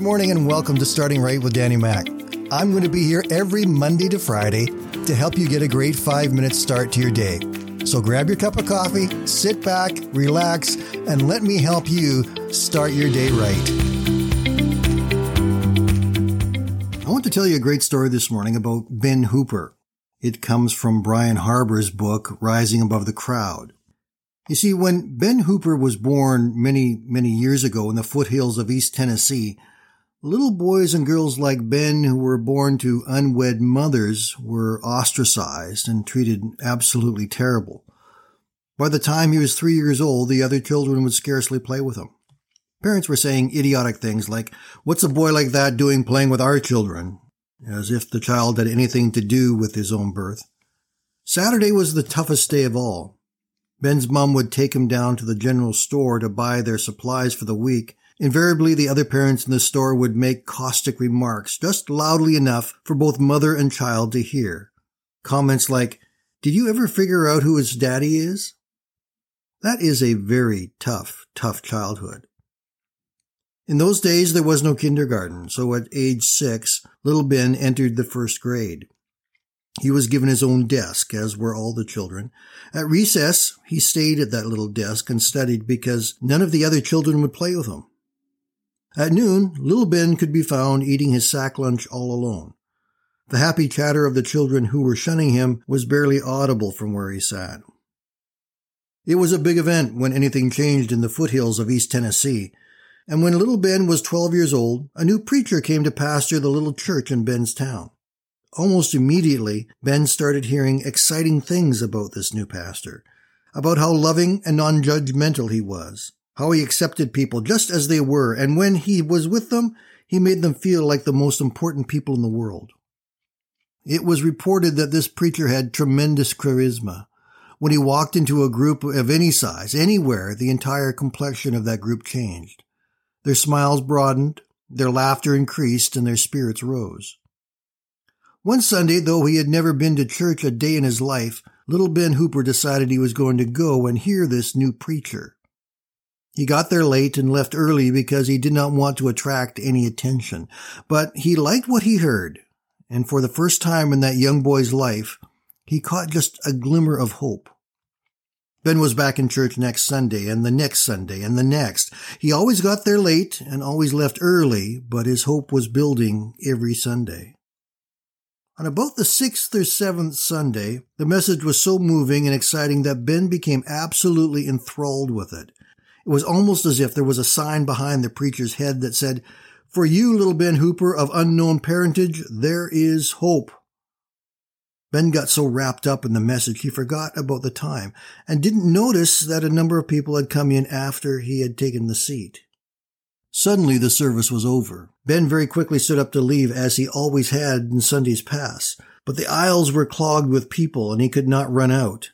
Good morning and welcome to Starting Right with Danny Mac. I'm going to be here every Monday to Friday to help you get a great five minute start to your day. So grab your cup of coffee, sit back, relax, and let me help you start your day right. I want to tell you a great story this morning about Ben Hooper. It comes from Brian Harbour's book, Rising Above the Crowd. You see, when Ben Hooper was born many, many years ago in the foothills of East Tennessee, Little boys and girls like Ben who were born to unwed mothers were ostracized and treated absolutely terrible. By the time he was three years old, the other children would scarcely play with him. Parents were saying idiotic things like, what's a boy like that doing playing with our children? As if the child had anything to do with his own birth. Saturday was the toughest day of all. Ben's mom would take him down to the general store to buy their supplies for the week, Invariably, the other parents in the store would make caustic remarks, just loudly enough for both mother and child to hear. Comments like, Did you ever figure out who his daddy is? That is a very tough, tough childhood. In those days, there was no kindergarten, so at age six, little Ben entered the first grade. He was given his own desk, as were all the children. At recess, he stayed at that little desk and studied because none of the other children would play with him. At noon, little Ben could be found eating his sack lunch all alone. The happy chatter of the children who were shunning him was barely audible from where he sat. It was a big event when anything changed in the foothills of East Tennessee, and when little Ben was 12 years old, a new preacher came to pastor the little church in Ben's town. Almost immediately, Ben started hearing exciting things about this new pastor, about how loving and non-judgmental he was, how he accepted people just as they were, and when he was with them, he made them feel like the most important people in the world. It was reported that this preacher had tremendous charisma. When he walked into a group of any size, anywhere, the entire complexion of that group changed. Their smiles broadened, their laughter increased, and their spirits rose. One Sunday, though he had never been to church a day in his life, little Ben Hooper decided he was going to go and hear this new preacher. He got there late and left early because he did not want to attract any attention. But he liked what he heard, and for the first time in that young boy's life, he caught just a glimmer of hope. Ben was back in church next Sunday and the next Sunday and the next. He always got there late and always left early, but his hope was building every Sunday. On about the sixth or seventh Sunday, the message was so moving and exciting that Ben became absolutely enthralled with it. It was almost as if there was a sign behind the preacher's head that said, For you, little Ben Hooper of unknown parentage, there is hope. Ben got so wrapped up in the message he forgot about the time and didn't notice that a number of people had come in after he had taken the seat. Suddenly the service was over. Ben very quickly stood up to leave as he always had in Sundays past, but the aisles were clogged with people and he could not run out.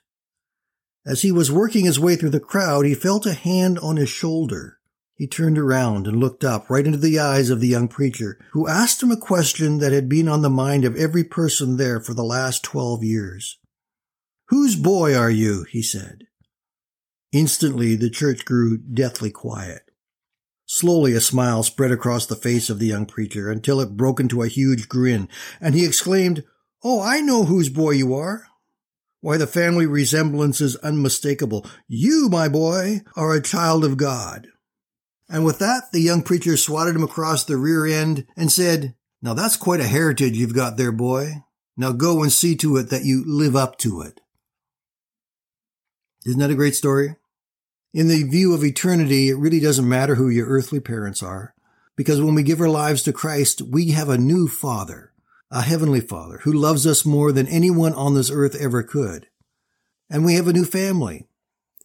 As he was working his way through the crowd, he felt a hand on his shoulder. He turned around and looked up right into the eyes of the young preacher, who asked him a question that had been on the mind of every person there for the last twelve years. Whose boy are you? he said. Instantly, the church grew deathly quiet. Slowly, a smile spread across the face of the young preacher until it broke into a huge grin, and he exclaimed, Oh, I know whose boy you are. Why, the family resemblance is unmistakable. You, my boy, are a child of God. And with that, the young preacher swatted him across the rear end and said, Now that's quite a heritage you've got there, boy. Now go and see to it that you live up to it. Isn't that a great story? In the view of eternity, it really doesn't matter who your earthly parents are, because when we give our lives to Christ, we have a new father, a heavenly Father who loves us more than anyone on this earth ever could. And we have a new family,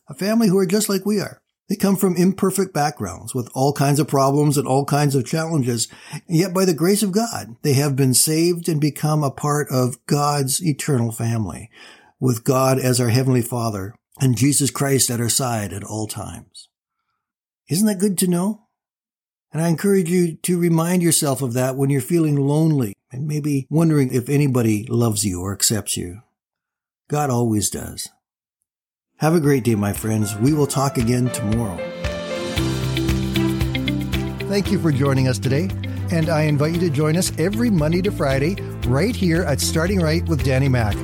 a family who are just like we are. They come from imperfect backgrounds with all kinds of problems and all kinds of challenges. And yet by the grace of God, they have been saved and become a part of God's eternal family with God as our heavenly Father and Jesus Christ at our side at all times. Isn't that good to know? And I encourage you to remind yourself of that when you're feeling lonely and maybe wondering if anybody loves you or accepts you. God always does. Have a great day, my friends. We will talk again tomorrow. Thank you for joining us today. and I invite you to join us every Monday to Friday right here at Starting Right with Danny Mack.